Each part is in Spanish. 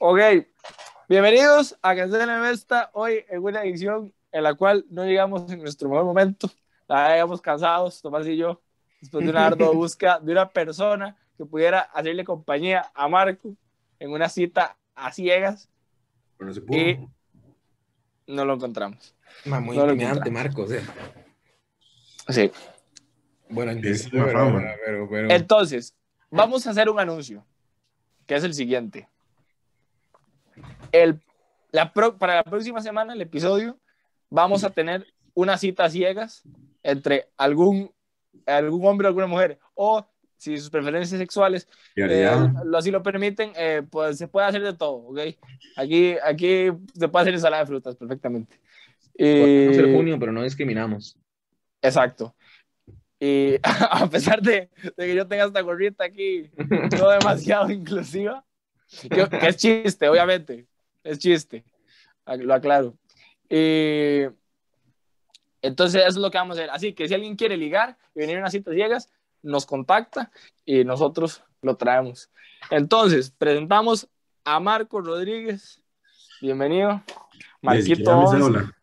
Ok, bienvenidos a Cancelen Esta, hoy en una edición en la cual no llegamos en nuestro mejor momento, la llegamos cansados, Tomás y yo, después de una ardua búsqueda de una persona que pudiera hacerle compañía a Marco en una cita a ciegas Pero no se pudo. y no lo encontramos. Ma, muy No lo intimidante, encontramos. Marco. O sea, Sí. bueno, Es entiendo, una pero, fama. pero, pero, pero- Entonces, vamos a hacer un anuncio, que es el siguiente. El, la pro- para la próxima semana, el episodio, vamos a tener una cita ciegas entre algún, algún hombre o alguna mujer, o si sus preferencias sexuales eh, lo, así lo permiten, eh, pues se puede hacer de todo, ¿ok? Aquí, aquí se puede hacer ensalada de frutas perfectamente. Y- Podemos ser junio, pero no discriminamos. Exacto. Y a pesar de, de que yo tenga esta gorrita aquí, no demasiado inclusiva, que, que es chiste, obviamente, es chiste, lo aclaro. Y entonces eso es lo que vamos a hacer. Así que si alguien quiere ligar y venir a unas citas ciegas, nos contacta y nosotros lo traemos. Entonces, presentamos a Marco Rodríguez. Bienvenido. Marquito. queda mi 11. cédula.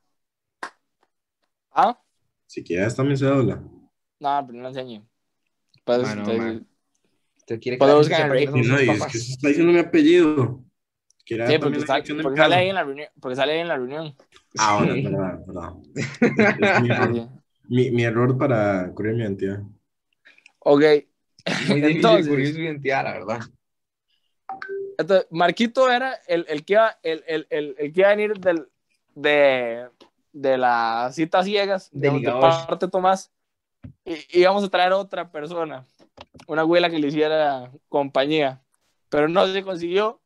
¿Ah? Si queda está mi cédula. No, pero no enseñé. Pues, Bueno, te-. ¿Usted quiere que no, y es que se está diciendo mi apellido. Sí, también porque, la está- sale ahí en la reunión. Porque sale ahí en la reunión. Ah, bueno, Sí. verdad, verdad. Es mi, error, mi, mi error para cubrir mi identidad. Ok. Muy Entonces- cubrir su identidad, la verdad. Entonces, Marquito era el, el, que iba, el, el, el, el que iba a venir del, de, de las citas ciegas, De de parte Tomás, y íbamos a traer otra persona, una abuela que le hiciera compañía, pero no se consiguió.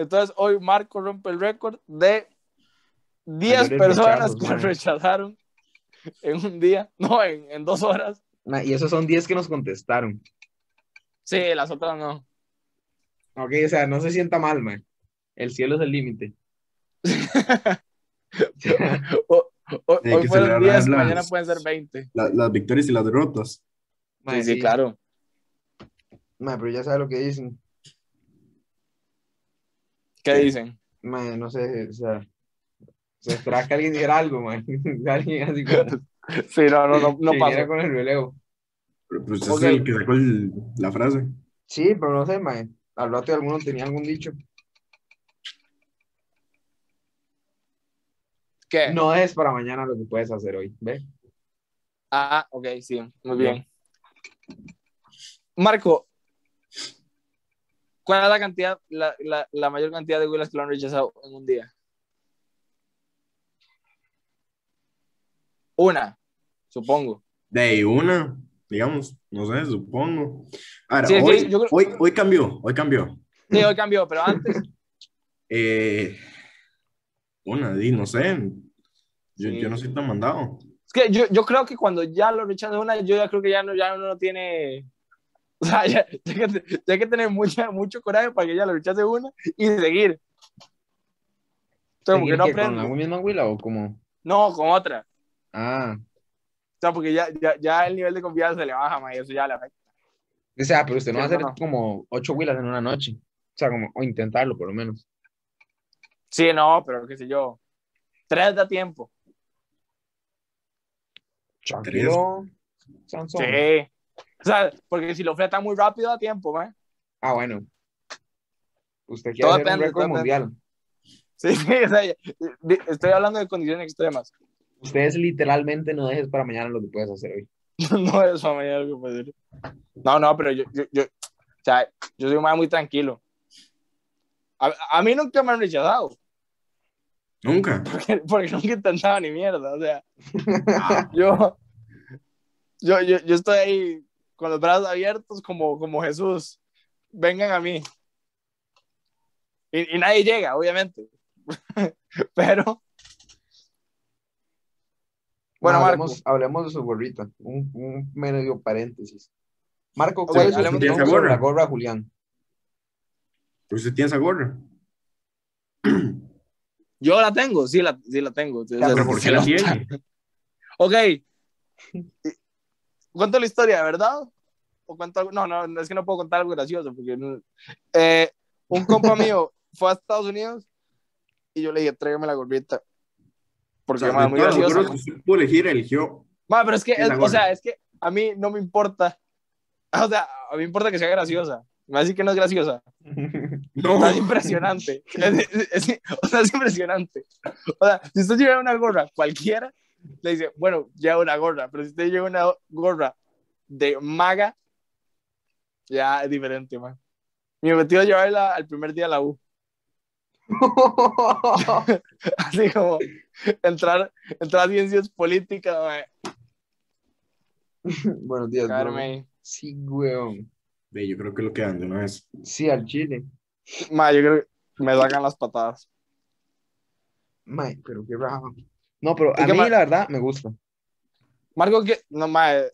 Entonces, hoy Marco rompe el récord de 10 Mayores personas que man. rechazaron en un día, no, en, en dos horas. Y esos son 10 que nos contestaron. Sí, las otras no. Ok, o sea, no se sienta mal, man. El cielo es el límite. Hoy que fueron celebrar 10, las- mañana pueden ser 20. La- las victorias y las derrotas. Ma, Sí, sí, claro. Ma, pero ya sabe lo que dicen. ¿Qué Sí. dicen? No sé, o sea, se esperaba que alguien dijera algo, man. alguien así como Sí, no, no, no, no viniera con el relevo. Pero pues Ok. es el que sacó el- la frase. Sí, pero no sé, ma. Al rato alguno tenía algún dicho. ¿Qué? No es para mañana lo que puedes hacer hoy, ¿ve? Ah, ok, sí, muy bien. Marco, ¿cuál es la cantidad, la, la, la mayor cantidad de güelas que lo han rechazado en un día? Una, supongo. De ahí una, digamos, no sé, supongo. Ahora, Sí, sí, hoy, yo creo- hoy, hoy cambió, hoy cambió. Sí, hoy cambió, pero antes, Eh, una, di, no sé. Yo, Sí. yo no soy tan mandado. es que yo, yo creo que cuando ya lo rechazan una, yo ya creo que ya no, ya uno no tiene, o sea, ya, ya hay que, ya que tener mucha, mucho coraje para que ya lo rechace una y seguir. Entonces, porque ¿Seguir no qué, ¿Con la misma huila o como? No, con otra. Ah, O sea, porque ya, ya, ya el nivel de confianza se le baja, ma, y eso ya le afecta. o sea, pero usted no va a hacer no, no. como ocho huilas en una noche. O sea, como, o intentarlo por lo menos. Sí, no, pero qué sé yo. Tres da tiempo. Tranquilo, Sansón. Sí. O sea, porque si lo fletan muy rápido da tiempo, ma. Ah, bueno. Usted quiere Todo hacer depende, un récord mundial. Sí, sí, o sea, estoy hablando de condiciones extremas. Ustedes literalmente no dejes para mañana lo que puedes hacer hoy. No es para mañana lo que puede ser. No, no, pero yo, yo, yo, o sea, yo soy un man muy tranquilo. A, a mí nunca me han rechazado, Nunca. porque, porque nunca he intentado ni mierda, o sea, yo, yo, yo, yo estoy ahí con los brazos abiertos como, como Jesús. Vengan a mí. Y, y nadie llega, obviamente. Pero. Bueno, No, Marco. hablemos, hablemos de su gorrita. Un, un medio paréntesis. Marco, ¿cuál es su hablemos sobre gorra. la gorra, Julián? Pero usted tiene esa gorra. Yo la tengo, sí la, sí la tengo. O sea, pero ¿Pero ¿por qué la tiene? Ok. ¿Cuento la historia, verdad? ¿O cuento algo? No, no, es que no puedo contar algo gracioso porque no- eh, un compa mío fue a Estados Unidos y yo le dije, tráigame la gorrita. O Porque, sea, mae, de muy usted pudo elegir, eligió. Ma, pero es que, Es o sea, es que a mí no me importa. O sea, a mí me importa que sea graciosa. Me va a decir que no es graciosa. No, es impresionante. Es, es- es- o sea, es impresionante. O sea, si usted lleva una gorra cualquiera, le dice, bueno, lleva una gorra. Pero si usted lleva una gorra de maga, ya es diferente, man. Mi objetivo es llevarla al primer día a la U. Así como entrar, entrar a ciencias políticas, man. Buenos días, Cagarme bro. Sí, weón. Ve, yo creo que lo quedan de una vez. Sí, al chile. Ma, yo creo que me sacan las patadas. Mae, pero qué raro. No, pero ¿Y a mí la verdad me gusta. Marco, que no, ma, eh,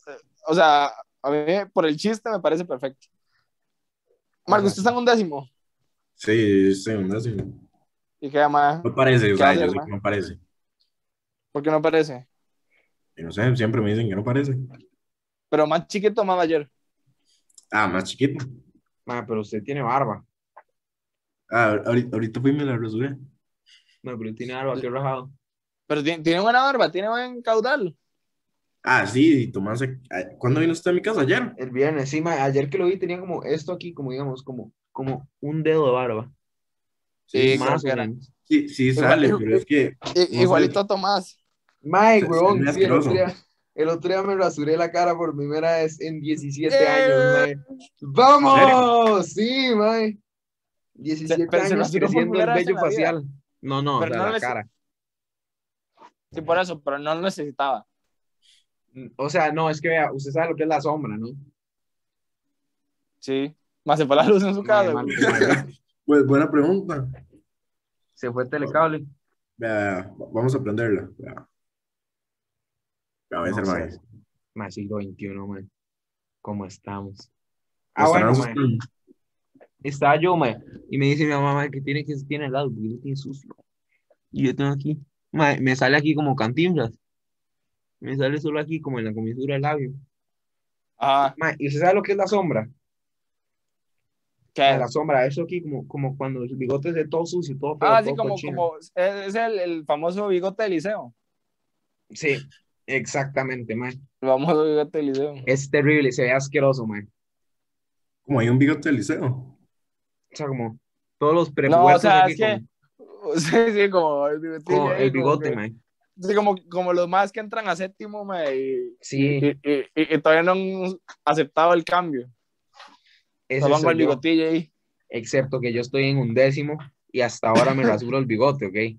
o sea, a mí por el chiste me parece perfecto. Marco, usted está en un décimo. Sí, sí, un décimo. ¿Y qué más? No parece, o sea, yo sé que no parece. ¿Por qué no parece? Y no sé, siempre me dicen que no parece. Pero más chiquito, más mayor. Ah, más chiquito. Mae, pero usted tiene barba. Ah, ahorita, ahorita fui y me la rasuré. Mae, pero tiene barba, qué rajado. Pero tiene, tiene buena barba, tiene buen caudal. Ah, sí, Tomás, eh, ¿cuándo vino usted a mi casa? Ayer. El viernes, sí, mae, ayer que lo vi tenía como esto aquí, como digamos, como, como un dedo de barba. Sí, más era. menos. Sí, sí sale, igual- pero es que igualito a Tomás. Mae, weón, sí, el otro, día, el otro día me rasuré la cara por primera vez en 17 Eh. años, mae. ¡Vamos! Sí, mae. 17 pero se años creciendo el vello facial. No, no, Pero o sea, no la les- cara. Sí, por eso, pero no lo necesitaba. O sea, no, es que vea, usted sabe lo que es la sombra, ¿no? Sí. Más se fue la luz en su casa. Pues buena pregunta. Se fue el telecable. Vea, vamos a aprenderla. Vea. Vea, voy a No ser sé. mae. Más siglo XXI, man. ¿Cómo estamos? Ah, bueno, man. Estaba yo, man. Y me dice mi mamá, man, que tiene que tiene al lado, porque lo tiene sucio. Y yo tengo aquí. Man, me sale aquí como cantinflas. Me sale solo aquí, como en la comisura del labio. Ajá. Man, ¿y usted sabe lo que es la sombra? ¿Qué? Ah, La sombra, eso aquí, como, como cuando el bigote es de todo sucio, todo feo, Ah, sí, todo como, cochino. como es, es el, el famoso bigote de liceo. Sí, exactamente, man. El famoso bigote de liceo. Es terrible, se ve asqueroso, man. Como hay un bigote del liceo. O sea, como todos los No, o prepuestos sea, aquí es que. con, Sí, sí, como el como bigote, que- man. Sí, como, como los más que entran a séptimo, ma, y, Sí, y, y- y- y todavía no han aceptado el cambio. ese con el bigotillo ahí. excepto que yo estoy en un décimo y hasta ahora me rasuro el bigote, ¿ok?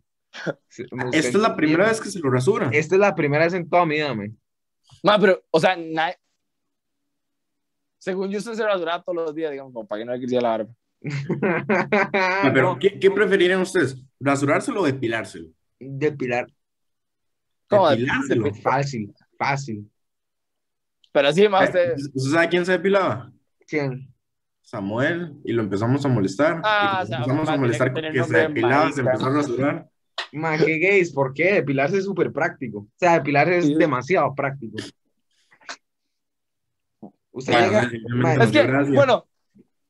Esta es la primera vez que se lo rasura. Esta es la primera vez en toda mi vida, man. Ma, pero, o sea, na- según yo, usted se rasuraba todos los días, digamos, como para que no le creciera la barba. Pero, ¿qué, qué preferirían ustedes? ¿Rasurárselo o depilárselo? depilar, ¿Cómo? Depilárselo. Depi- fácil, fácil. Pero sí, ma, usted. ¿Usted sabe quién se depilaba? ¿Quién? Samuel, y lo empezamos a molestar. Ah, y como o sea, empezamos a molestar que se de depilaba, se empezó a rasurar. Ma, qué gays, ¿por qué? Depilarse es súper práctico. O sea, depilarse es Sí. demasiado práctico. Usted llega, nos Es que, bueno,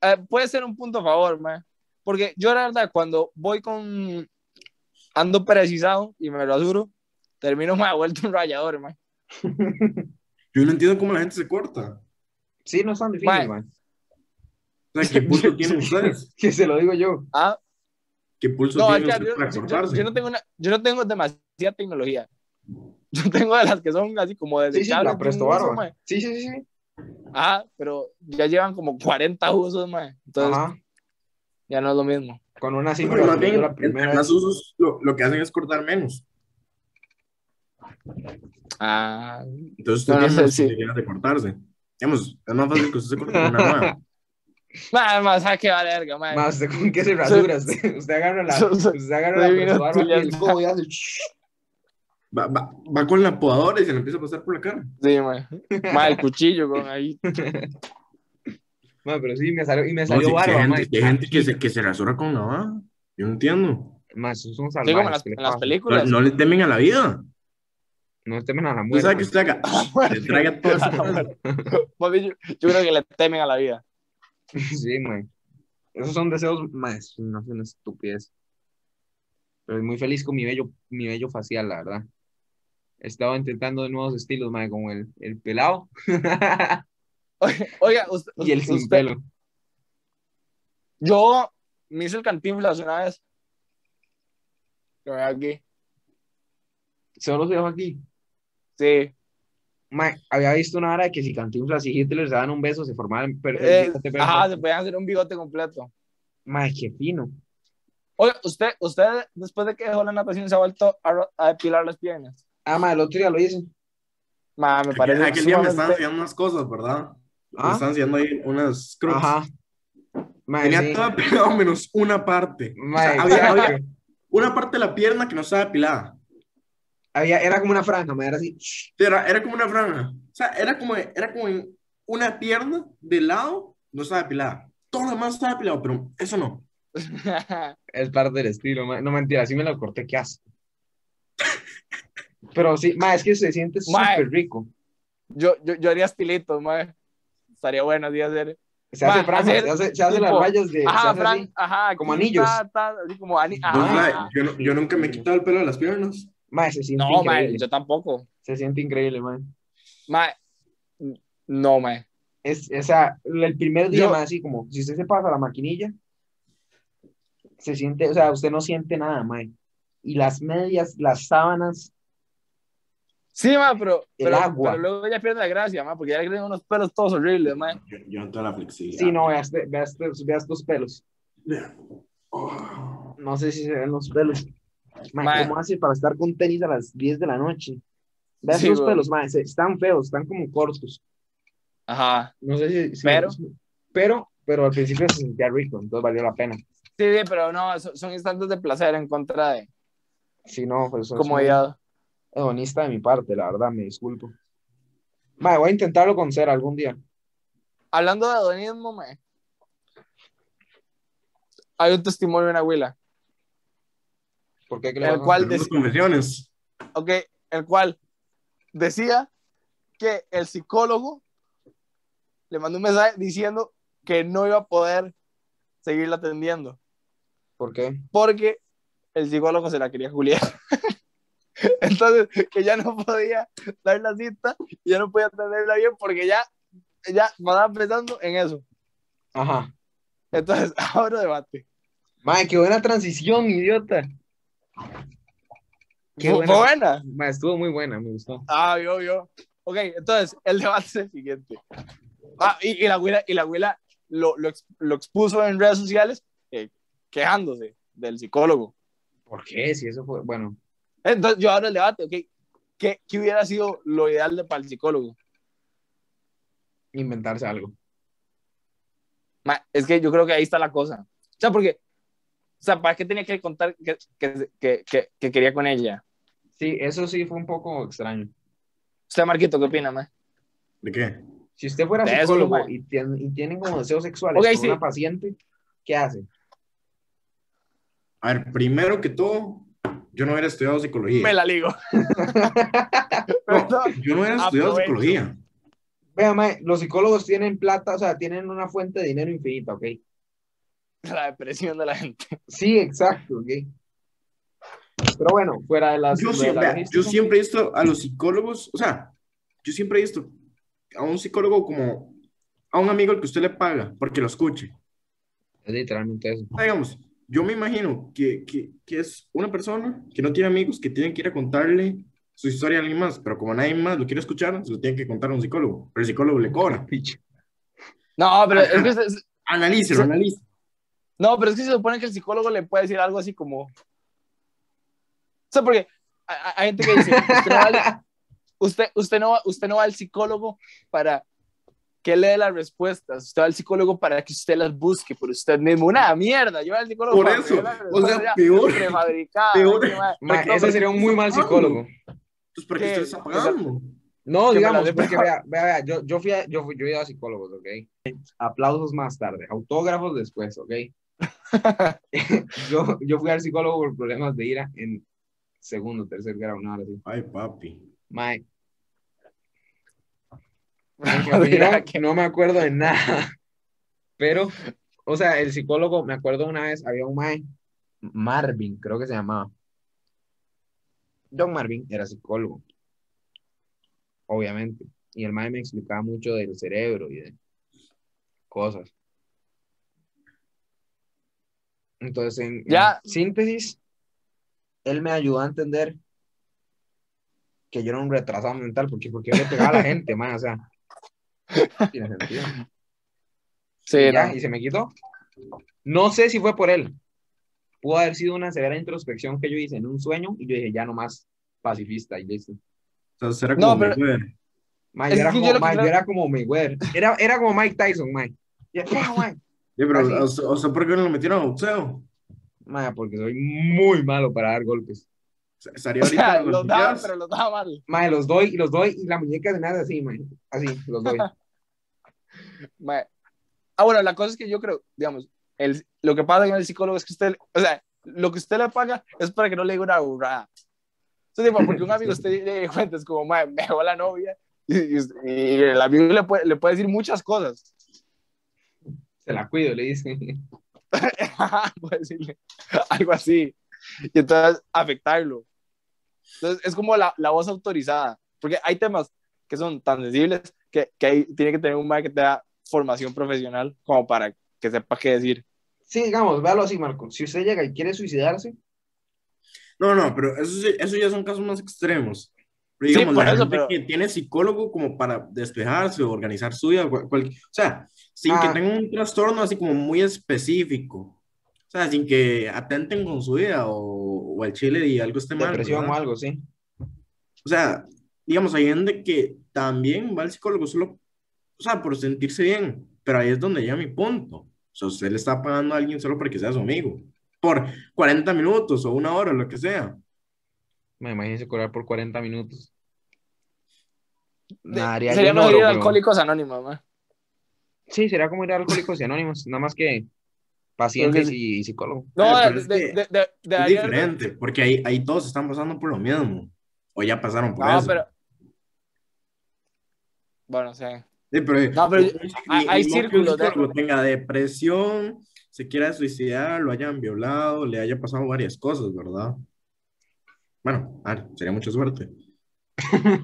eh, puede ser un punto a favor, ma, porque yo, la verdad, cuando voy con. Ando precisado y me rasuro, termino más vuelto un rayador, ma. Yo no entiendo cómo la gente se corta. sí, no es tan difícil, Ma. man. O sea, ¿qué pulso tienen ustedes? Que se lo digo yo. Ah, ¿Qué pulso no, es tienen que ustedes yo, para yo- cortarse? yo no tengo una, yo no tengo demasiada tecnología. Yo tengo de las que son así como Sí, sí, desechables. la ma. Sí, sí, sí, sí. Ah, pero ya llevan como 40 usos, ma. Entonces Ajá. Ya no es lo mismo. Con una más rasuré bien, la primera más vez. usos, lo, lo que hacen es cortar menos. Ah, Entonces usted No, no tiene sé, sí. de cortarse. Digamos, es más fácil que usted se corte con una nueva. nada más, ¿sabes qué vale verga, ma? Más, ¿usted con qué se rasura? Usted, usted agarra la, usted agarra la codo y hace Va, va, va con la podadora y se le empieza a pasar por la cara. Sí. Ma, el cuchillo con ahí. Ma, pero sí, me salió, y me No, salió sí, barba, hay ma. gente, hay gente que, se, que se rasura con navaja. Yo no entiendo. Más, son Sí, como en salvajes. las, ¿qué le en las pasa? No, películas. no le temen a la vida. No temen a la muerte. sabe que usted haga. Se traiga todo eso. Yo, yo creo que le temen a la vida. Sí, man. Esos son deseos, más, no es una estupidez. Pero muy feliz con mi bello, mi bello facial, la verdad. He estado intentando de nuevos estilos, mae, como el, el pelado Oiga, oiga, usted, y el sin usted- pelo. Yo me hice el cantinflas una vez. Lo veo aquí. Solo se dejó aquí. Sí. Había visto una hora de que si Cantinflas y Hitler se daban un beso, se formaban. Pero, Eh, ajá, se podían hacer un bigote completo. Mae, qué fino. Oiga, usted, usted después de que dejó la natación se ha vuelto a, depilar las piernas. Ah, mae, el otro día lo hice. Ma, me parece Aquel, aquel día me estaban sumamente- enseñando unas cosas, ¿verdad? ¿Ah? estaban enseñando ahí unas scrubs. Ajá. Tenía sí. todo pelado menos una parte. O sea, había, había una parte de la pierna que no estaba depilada. Había- era como una franja, mae, era así. Era, era como una franja. O sea, era como, era como una pierna de lado, no estaba depilada. Todo lo demás estaba depilado, pero eso no. Es parte del estilo. No mentira, sí me lo corté, qué asco. Pero sí, mae, es que se siente súper rico. yo, yo, yo haría estilitos, ma. Estaría bueno así hacer. Se hace Mae, franja, hacer se hace, se hace las rayas de. Ajá, Fran, así. ajá. como anillos. ta, ta, así como ani- Vos, ajá. mae, yo, no- yo nunca me he quitado el pelo de las piernas. Mae, se siente No, ma, increíble. yo tampoco. Se siente increíble, mae. Ma, no, ma. Es, o sea, el primer día, Yo- mae, así como, si usted se pasa la maquinilla, se siente, o sea, usted no siente nada, mae. Y las medias, las sábanas, Sí, ma, pero, El pero, agua. pero luego ya pierde la gracia, ma, porque ya le creen unos pelos todos horribles, ma. Yo, yo no tengo la flexibilidad. sí, no, veas, veas, veas estos pelos. Oh. No sé si se ven los pelos. Mae, Mae. ¿cómo hace para estar con tenis a las 10 de la noche? Veas Sí, los güey. pelos, se- están feos, están como cortos. Ajá. No sé si, si- Pero. pero, pero al principio se sentía rico, entonces valió la pena. Sí, sí, pero no, so- son instantes de placer en contra de Si no, pues comodidad. muy hedonista de mi parte, la verdad, me disculpo. Mae, voy a intentarlo con cera algún día. Hablando de hedonismo, ma. Hay un testimonio de una abuela, ¿Por qué? ¿Qué le el cual, Tenemos dec- confesiones. ok, el cual decía que el psicólogo le mandó un mensaje diciendo que no iba a poder seguirla atendiendo. ¿Por qué? porque el psicólogo se la quería juliar. Entonces, que ya no podía dar la cita, ya no podía atenderla bien porque ya, ya estaba pensando en eso. Ajá. Entonces, ahora debate. Mae, qué buena transición, idiota. Qué buena. buena. Estuvo muy buena, me gustó. Ah, yo, yo. Ok, entonces, el debate es el siguiente. Ah, y, y la abuela, y la abuela lo, lo, lo expuso en redes sociales eh, quejándose del psicólogo. ¿Por qué? Si eso fue, bueno, Entonces, yo abro el debate, ok. ¿Qué, qué hubiera sido lo ideal de, para el psicólogo? inventarse algo. Ma, es que yo creo que ahí está la cosa. O sea, porque, o sea, ¿para qué tenía que contar que, que, que, que, que quería con ella? Sí, eso sí fue un poco extraño. Usted, Marquito, ¿qué opina, ma? ¿De qué? Si usted fuera De eso, psicólogo mae. y, tiene, y tienen como deseos sexuales Ok, con sí. una paciente, ¿qué hace? A ver, primero que todo, yo no hubiera estudiado psicología. Me la ligo. No, yo no hubiera estudiado Aprovecho. psicología. Vea, mae, los psicólogos tienen plata, o sea, tienen una fuente de dinero infinita, ¿ok? La depresión de la gente. Sí, exacto, ¿ok? Pero bueno, fuera de las... Yo, de la siempre, yo siempre he visto a los psicólogos, o sea, yo siempre he visto a un psicólogo como a un amigo al que usted le paga porque lo escuche. Es literalmente eso. Digamos, yo me imagino que, que, que es una persona que no tiene amigos que tienen que ir a contarle su historia a alguien más, pero como nadie más lo quiere escuchar, se lo tiene que contar a un psicólogo, pero el psicólogo le cobra. No, pero es que, Analícelo, Sí. analice. no, pero es que se supone que el psicólogo le puede decir algo así como. O sea, porque hay, hay gente que dice: usted no, va al, usted, usted, no, va- usted no va al psicólogo para que le dé las respuestas. Usted va al psicólogo para que usted las busque por usted mismo. Una mierda. Yo voy al psicólogo Por para eso, o sea, peor. Peor. ma. Ese sería un muy mal psicólogo. Entonces, ¿para qué usted está pagando? No, digamos, porque vea, vea, vea, yo, yo fui a, yo, fui, yo he ido a psicólogos, ¿ok? Aplausos más tarde, autógrafos después, ¿ok? yo, yo fui al psicólogo por problemas de ira en segundo, tercer grado, nada así. Ay, papi. Mae, que no me acuerdo de nada, pero o sea, el psicólogo, me acuerdo una vez, había un mae, Marvin, creo que se llamaba. John Marvin era psicólogo, obviamente. Y el mae me explicaba mucho del cerebro y de cosas. Entonces, en, en Ya. síntesis, él me ayudó a entender que yo era un retrasado mental, porque, porque yo le pegaba a la gente, mae, o sea, tiene sentido. Sí, y, ya, no. y se me quitó. No sé si fue por él. Pudo haber sido una severa introspección que yo hice en un sueño y yo dije, ya no más pacifista y listo. O sea, será No, como pero- yo, era como, lo que era como Mayweather. Era, era como Mike Tyson. Y- ¡pah, mae! Sí, pero, o sea, ¿por qué no lo metieron a boxeo? Mae, porque soy muy malo para dar golpes. Estaría O ahorita sea, los daban, Olimpiadas. pero los daban mal. Mae, los doy, los doy y la muñeca de nada así, mae. Así, los doy. Mae. Ah, bueno, la cosa es que yo creo, digamos, el, lo que pasa con el psicólogo es que usted, o sea, lo que usted le paga es para que no le diga una burrada. Entonces, tipo, porque un amigo usted le cuenta, es como, mae, me dejó la novia, y, y- y el amigo le puede, le puede decir muchas cosas. Se la cuido, le dice. puede decirle algo así. Y entonces afectarlo. Entonces, es como la, la voz autorizada, porque hay temas que son tan sensibles que, que ahí tiene que tener un mae que te da formación profesional como para que sepa qué decir. Sí, digamos, véalo así, Marco. Si usted llega y quiere suicidarse, No, no, pero eso, sí- eso ya son casos más extremos. Pero Sí, digamos, por la eso, gente pero- que tiene psicólogo como para despejarse o organizar su vida, cual- cual- o sea, sin Ah. que tenga un trastorno así como muy específico. O sea, sin que atenten con su vida o, o al chile y algo esté mal. depresión ¿verdad? o algo, sí. O sea, digamos, hay gente que también va al psicólogo solo, o sea, por sentirse bien, pero ahí es donde llega mi punto. O sea, usted le está pagando a alguien solo para que sea su amigo, por 40 minutos o una hora, lo que sea. Me imagino cobrar por 40 minutos. Sería oro, ir a Alcohólicos Anónimos, ¿no? Sí, sería como ir a Alcohólicos y Anónimos, nada más que pacientes y, y psicólogo. No, de, es de- de- de- Es diferente, porque ahí, ahí todos están pasando por lo mismo, o ya pasaron por No, eso. pero. Bueno, sí. Sí, pero, No, pero ni- hay- hay círculos de- tenga depresión, se quiera suicidar, lo hayan violado, le haya pasado varias cosas, ¿verdad? Bueno, a ver, sería mucha suerte.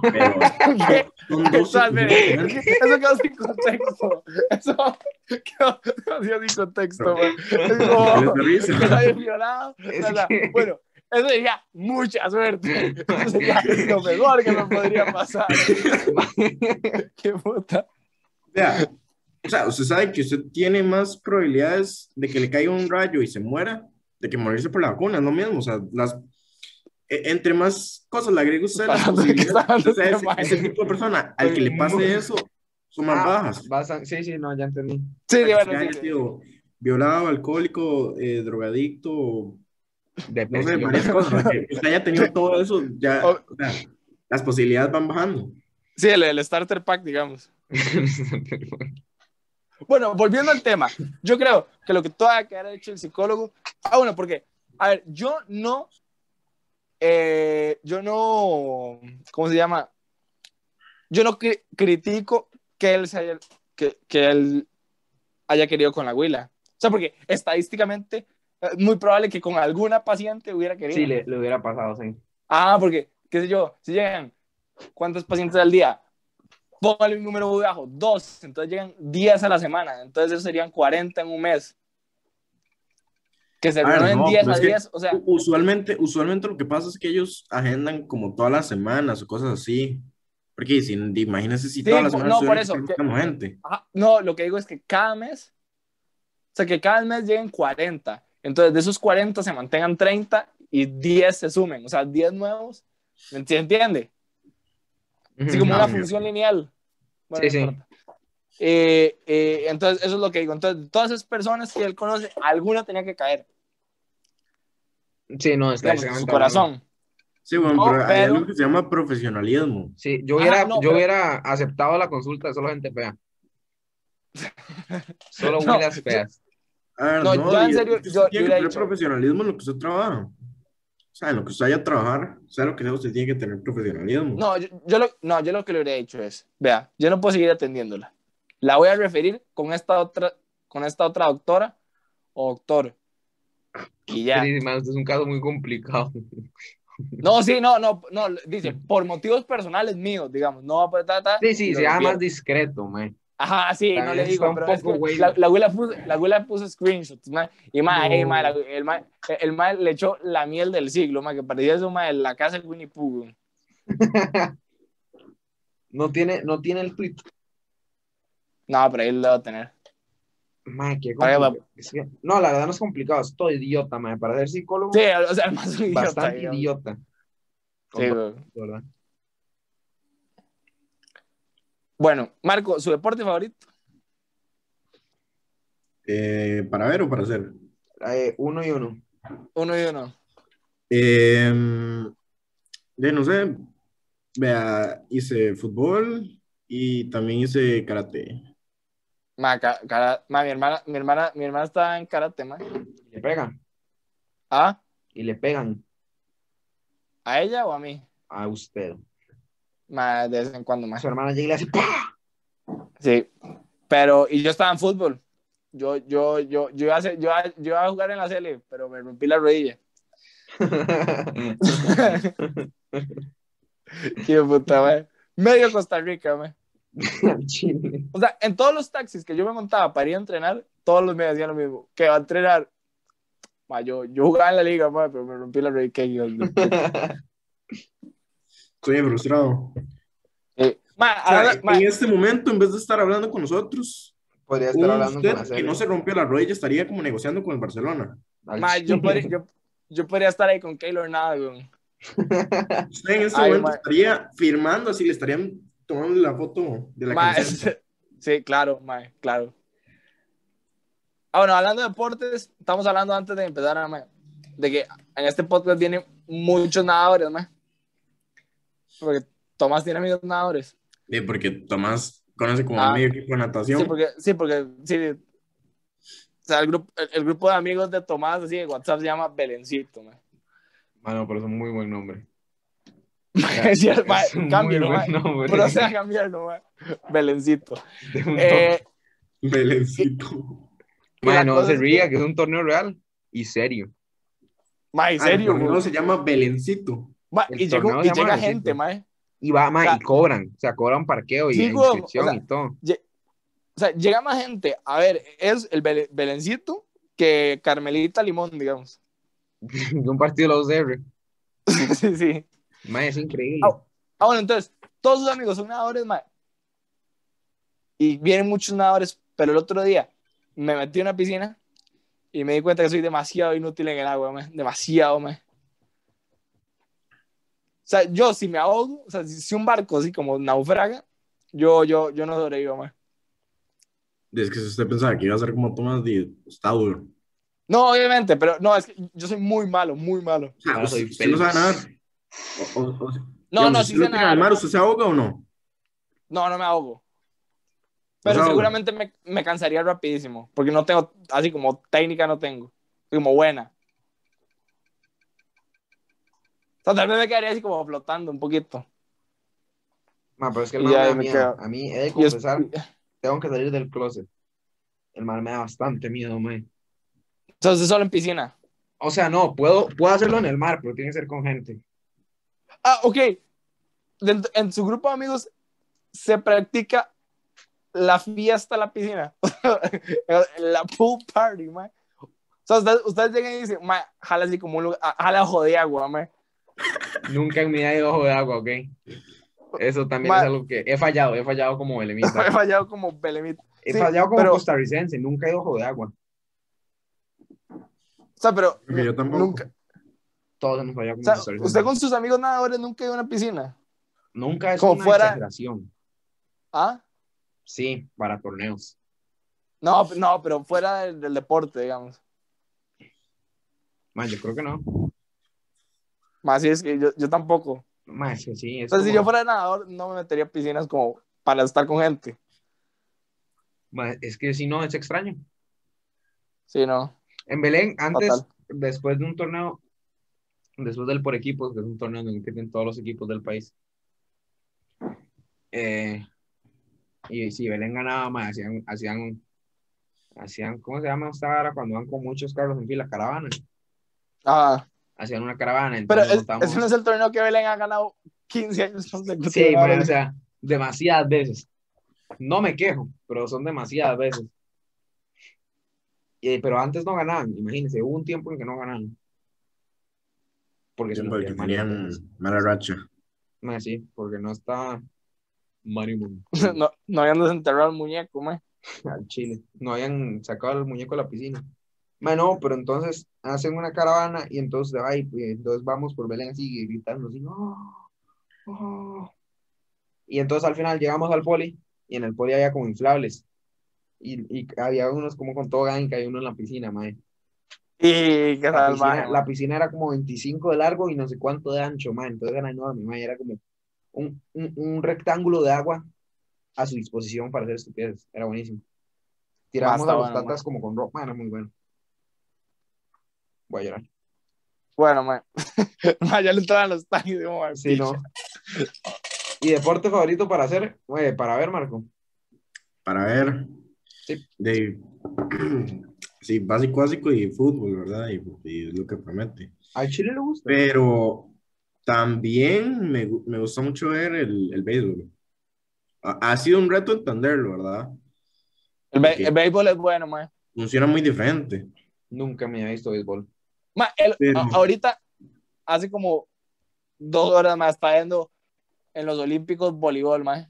Pero ¿Qué? son dos Eso, eso quedó sin contexto. Eso quedó, quedó sin contexto, como Les da risa. que lo hayan violado. Es o sea, que- Bueno, eso sería mucha suerte. Eso sería lo mejor que me podría pasar. Qué puta. Vea, o sea, usted sabe que usted tiene más probabilidades de que le caiga un rayo y se muera, de que morirse por la vacuna, lo mismo, o sea, las, e- entre más cosas le agrega usted, las posibilidades, o sea, este ese, ese tipo de persona al que le pase eso son más Ah, bajas. a- Sí, sí, no, ya entendí. Sí, bueno, sí, sí. sido violado, alcohólico, eh, drogadicto, no sé, Depresión. varias cosas, que usted haya tenido todo eso, ya, Oh. o sea, las posibilidades van bajando. Sí, el, el starter pack, digamos. Bueno, volviendo al tema, yo creo que lo que todavía que haber hecho el psicólogo. Ah, bueno, porque, a ver, yo no. eh, yo no. ¿Cómo se llama? Yo no cri- critico que él, se haya, que, que él haya querido con la huila. O sea, porque estadísticamente es muy probable que con alguna paciente hubiera querido. Sí, le, le hubiera pasado, sí. Ah, porque, qué sé yo, si llegan, ¿cuántos pacientes al día? Póngale un número muy bajo, dos, entonces llegan 10 a la semana, entonces esos serían 40 en un mes. Que se reúnen no, 10 pero a es que 10, o sea, usualmente, usualmente lo que pasa es que ellos agendan como todas las semanas o cosas así. Porque si, imagínense si Sí, todas las semanas no, por eso, que- gente. ajá, no, lo que digo es que cada mes, o sea, que cada mes lleguen 40, entonces de esos 40 se mantengan 30 y 10 se sumen, o sea, 10 nuevos, ¿me enti- entiende? Así como No, una función lineal. Bueno, Sí, no sí. Eh, eh, entonces, eso es lo que digo. Entonces, todas esas personas que él conoce, alguna tenía que caer, Sí, no, está en su corazón. Sí, bueno, No, pero hay pero- algo que se llama profesionalismo. Sí, yo hubiera, no, yo pero- hubiera aceptado la consulta de solo gente fea. Solo No, huilas feas. A ver, No, no, yo en serio, yo- usted tiene yo que tener dicho- profesionalismo en lo que usted trabaja. O sea, en lo que usted vaya a trabajar, sea lo que sea, usted tiene que tener profesionalismo. No yo, yo lo, no, yo lo que le hubiera dicho es, vea, yo no puedo seguir atendiéndola. La voy a referir con esta otra, con esta otra doctora o doctor. Y ya. Sí, mae, usted es un caso muy complicado. No, sí, no, no, no, dice, por motivos personales míos, digamos, no va a poder tratar. Sí, sí, sea más discreto, mae. Ajá, sí, no le digo, pero es que la, la abuela puso, la abuela puso screenshots, ma, y ma, No. ma, la- el, ma, el ma le echó la miel del siglo, ma, que parecía eso, ma, en la casa de Winnie Pooh. No tiene, no tiene el tweet. No, pero ahí lo va a tener. Mae, qué no, la verdad no es complicado, es todo idiota, mae. Para ser psicólogo, Sí, o sea, más idiota. bastante digamos. idiota. Sí. ¿verdad? Bueno, Marco, ¿su deporte favorito? Eh, ¿para ver o para hacer? Eh, uno y uno. Uno y uno. Eh, de, no sé, vea, hice fútbol y también hice karate. Ma, ca- cara- ma, mi hermana, mi hermana, mi hermana está en karate, ma. Y le pegan. ¿Ah? Y le pegan ¿A ella o a mí? a usted. Ma, de vez en cuando, ma. Su hermana llega y le hace ¡pah! Sí, pero, y yo estaba en fútbol. Yo, yo, yo, yo iba a, hacer- yo, yo iba a jugar en la CL, pero me rompí la rodilla. Qué puta, mae. Medio Costa Rica. Chile. O sea, en todos los taxis que yo me montaba para ir a entrenar, todos los me decían lo mismo. Que va a entrenar. Ma, yo, yo jugaba en la liga, mae, pero me rompí la rodilla. Qué hijos de puta. Estoy frustrado. Eh, ma, O sea, ahora- ma, en este momento, en vez de estar hablando con nosotros, Podría estar hablando con usted la que no se rompió la rodilla estaría como negociando con el Barcelona. Ma, yo, podría, yo, yo podría estar ahí con Keylor Nada, güey. Usted en este Ay, momento ma. estaría firmando así, le estarían tomando la foto de la Ma, camiseta. es- sí, claro, ma, claro. Ah, bueno, hablando de deportes, estamos hablando antes de empezar, ma, de que en este podcast vienen muchos nadadores, ma. Porque Tomás tiene amigos nadadores. Sí, porque Tomás conoce como Ah. medio equipo de natación. Sí, porque, sí, porque, sí. O sea, el grupo, el, el grupo de amigos de Tomás, así de WhatsApp, se llama Belencito, ma. Mano, pero es un muy buen nombre. Es ma, Es un muy cámbialo, ma. buen nombre. Proceda a cambiarlo, ma. Belencito. Eh, Belencito. Mae, no se ría, que es un torneo real y serio. ma, en Ah, el serio, güey. se llama Belencito. Ma, y, llegó- y llega gente, ma. Y va, mae, O sea, y cobran. O sea, cobran parqueo y e güey, o inscripción sea, y todo. O sea, llega más gente. A ver, es el Bele- Belencito que Carmelita Limón, digamos. De un partido de los UCR. sí, sí. Mae, es increíble. Ah, Ah, bueno, entonces, todos sus amigos son nadadores, ma. Y vienen muchos nadadores, pero el otro día me metí en una piscina y me di cuenta que soy demasiado inútil en el agua, ma. Demasiado, ma. O sea, yo si me ahogo, o sea, si, si un barco así como naufraga, yo, yo, yo no sobrevivo, ma. Es que si usted pensaba que iba a ser como Tomás, di- está duro. No, obviamente, pero no, es que yo soy muy malo, muy malo. Ah, usted, soy usted no sabe nadar. O- o- o- No, digamos, no, si sí al nadar. mar, ¿usted se ahoga o no? No, no me ahogo. No Pero se ahoga. seguramente me, me cansaría rapidísimo, porque no tengo, así como técnica no tengo, como buena. O sea, tal vez me quedaría así como flotando un poquito. Ma, pero es que el me da. A mí, he de Y es- confesar, tengo que salir del closet. El mar me da bastante miedo, mae. Entonces solo en piscina. O sea, no, puedo, puedo hacerlo en el mar, pero tiene que ser con gente. Ah, ok. Dentro- en su grupo de amigos se practica la fiesta en la piscina. la pool party, man. O sea, ustedes, ustedes llegan y dicen, ma, jala así como un lugar, jala ojo de agua, man. Nunca en mi vida he ido ojo de agua, ¿ok? Eso también Ma- es algo que he fallado, he fallado como He elemista. fallado como Belemit. He Sí, fallado como pero- costarricense, nunca he ido ojo de agua. O sea, pero Porque yo tampoco. nunca. Todos hemos fallado O como sea, costarricenses. usted con sus amigos nadadores nunca ha ido a una piscina. Nunca es como una fuera- exageración. ¿Ah? Sí, para torneos. No, no, pero fuera del, del deporte, digamos. Ma, yo creo que no. Más es que yo, yo tampoco. Que sí, es Entonces, si yo fuera nadador, no me metería a piscinas como para estar con gente. Ma, es que si no, es extraño. Sí, no. En Belén, antes, después de un torneo, después del por equipos, que es un torneo en el que tienen todos los equipos del país. eh, y si Belén ganaba, ma, hacían, hacían hacían, ¿cómo se llama esta hora cuando van con muchos carros en fila? Caravana. Ajá. Hacían una caravana. Pero entonces es- montamos- ese no es el torneo que Belén ha ganado 15 años consecutivos. Sí, o sea, demasiadas veces. No me quejo, pero son demasiadas veces. Eh, pero antes no ganaban, imagínense, hubo un tiempo en que no ganaban. Porque se nos Porque tenían mala racha. Mae, sí, porque no está Mario no, no habían desenterrado el muñeco, mae. al Chile. No habían sacado el muñeco de la piscina. Mae, no, pero entonces hacen una caravana y entonces, ay, pues, entonces vamos por Belén así gritando así, "Oh, oh". Y entonces al final llegamos al poli y en el poli había como inflables. Y, y había unos como con todo y hay uno en la piscina, mae. Y qué La piscina, la piscina era como 25 de largo y no sé cuánto de ancho, mae. Entonces era enorme, mae. Era como un, un, un rectángulo de agua a su disposición para hacer estupideces. Era buenísimo. Tirábamos Basta, a los bueno, tatas como con ropa, era muy bueno. Voy a llorar. Bueno, mae. Mae, ya le entraban los Sí, picha. no. ¿Y deporte favorito para hacer? Güey, para ver, Marco. Para ver. Sí. De, sí, básico, básico y fútbol, ¿verdad? Y, y es lo que promete. ¿Al Chile le gusta? Pero también me, me gusta mucho ver el, el béisbol. Ha, ha sido un reto entenderlo, ¿verdad? El, béisbol es bueno, mae. Funciona muy diferente. Nunca me había visto béisbol. Ma, el- a- ahorita, hace como dos horas más, está viendo en los Olímpicos voleibol, ma.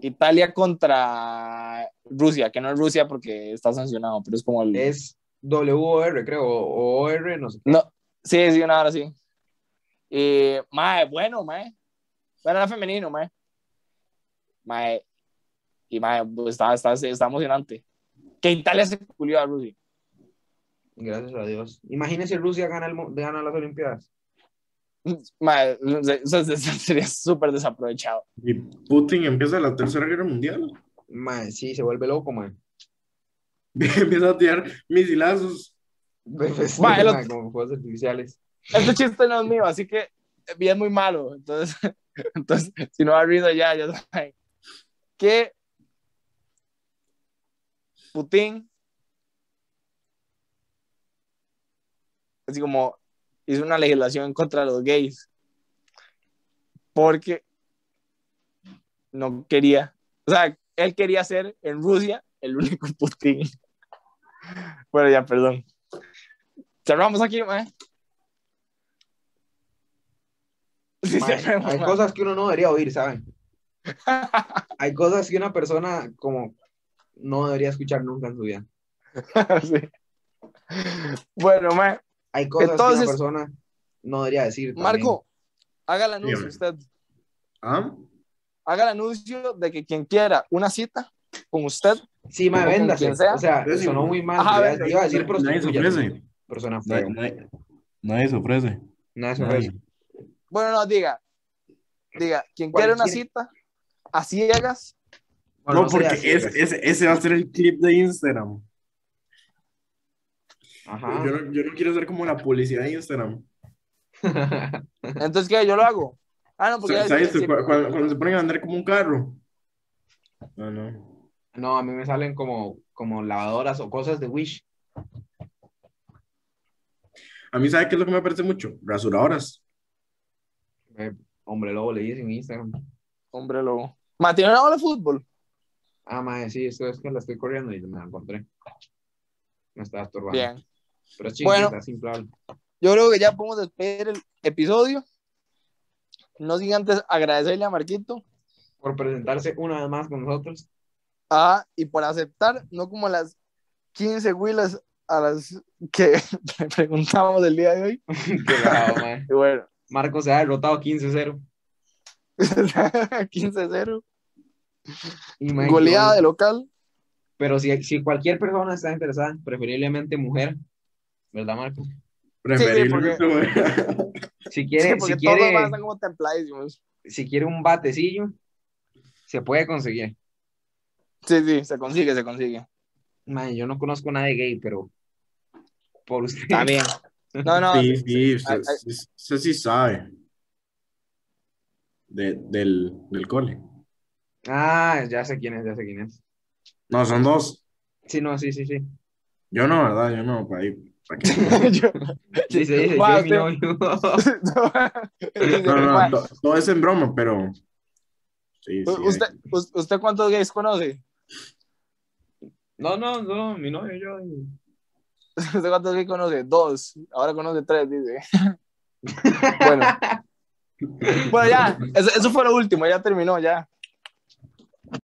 Italia contra Rusia, que no es Rusia porque está sancionado, pero es como el... Es WOR, creo, o OR, no sé. No, sí, sí, una hora sí. Y, ma, bueno, ma. Bueno, era femenino, ma. Ma, y, ma, pues, está, está, está emocionante. Que Italia se culió a Rusia. Gracias a Dios. Imagínese Rusia gana, el, gana las Olimpiadas. Ma, se- se- se- sería súper desaprovechado. Y Putin empieza la tercera guerra mundial. Mae, sí, se vuelve loco, mae. empieza a tirar misilazos. Pues, Ma, el mae, otro- como fuegos artificiales. Este chiste no es mío, así que bien muy malo. Entonces, entonces si no da risa ya, ya saben. Que Putin, así como hizo una legislación contra los gays, porque no quería, o sea, él quería ser en Rusia el único Putin. Bueno, ya, perdón. Cerramos aquí, mae. Sí, Mae, cerremos, hay mae. cosas que uno no debería oír, ¿saben? Hay cosas que una persona como no debería escuchar nunca en su vida. Sí. Bueno, mae, Hay cosas que Entonces- una persona no debería decir. también. Marco, haga el anuncio Dígame. usted. ¿Ah? Haga el anuncio de que quien quiera una cita con usted, Sí, quien sea. O sea, Sí, sonó muy mal. Ajá, iba- a decir Nadie se ofrece. Persona fea. Nadie, nadie- nadie se ofrece. Nadie. eso. bueno, no, diga, diga, quien quiera una cita a ciegas, Bueno, No, porque ese, pues. ese, ese va a ser el clip de Instagram. Ajá. Yo, no, yo no quiero ser como la publicidad de Instagram. entonces, ¿qué? Yo lo hago. Ah, no, porque ¿Sabes? Cuando, cuando se ponen a andar como un carro. No, no. No, a mí me salen como, como lavadoras o cosas de Wish. A mí, ¿sabe qué es lo que me parece mucho? Rasuradoras. Eh, hombre lobo le en Instagram. hombre lobo. Ma, ¿tiene una bola de fútbol? Ah, mae, sí, esto es que la estoy corriendo y me la encontré. Me estaba estorbando. Bien. Pero es chiquita, Bueno. Yo creo que ya podemos despedir el episodio. No sin antes agradecerle a Marquito Por presentarse una vez más con nosotros. Ah, y por aceptar, no como las 15 huilas a las que le preguntamos el día de hoy. Qué bravo, mae. Y bueno, Marco se ha derrotado 15-0. 15-0, Y, mae, goleada de local. Pero si, si cualquier persona está interesada, preferiblemente mujer, ¿verdad, Marco? Preferiblemente. Si Sí, quiere, porque si quiere, demás están como templadísimos. si quiere un batecillo, se puede conseguir. Sí, sí, se consigue, se consigue. Mae, yo no conozco a nadie gay, pero por usted. Está bien. No, no. Sí, sí, usted, sí sabe. De- del, del cole. Ah, ya sé quién es, ya sé quién es. No, son dos. Sí, no, sí, sí, sí. Yo no, ¿verdad? Yo no, para No, todo es en broma, pero. Sí, sí. ¿Usted, us- ¿Usted cuántos gays conoce? No, no, no, mi novio, yo. y- ¿Usted cuántos gays conoce? Dos. Ahora conoce tres, dice. Bueno. Bueno, ya. Eso, eso fue lo último. Ya terminó, ya.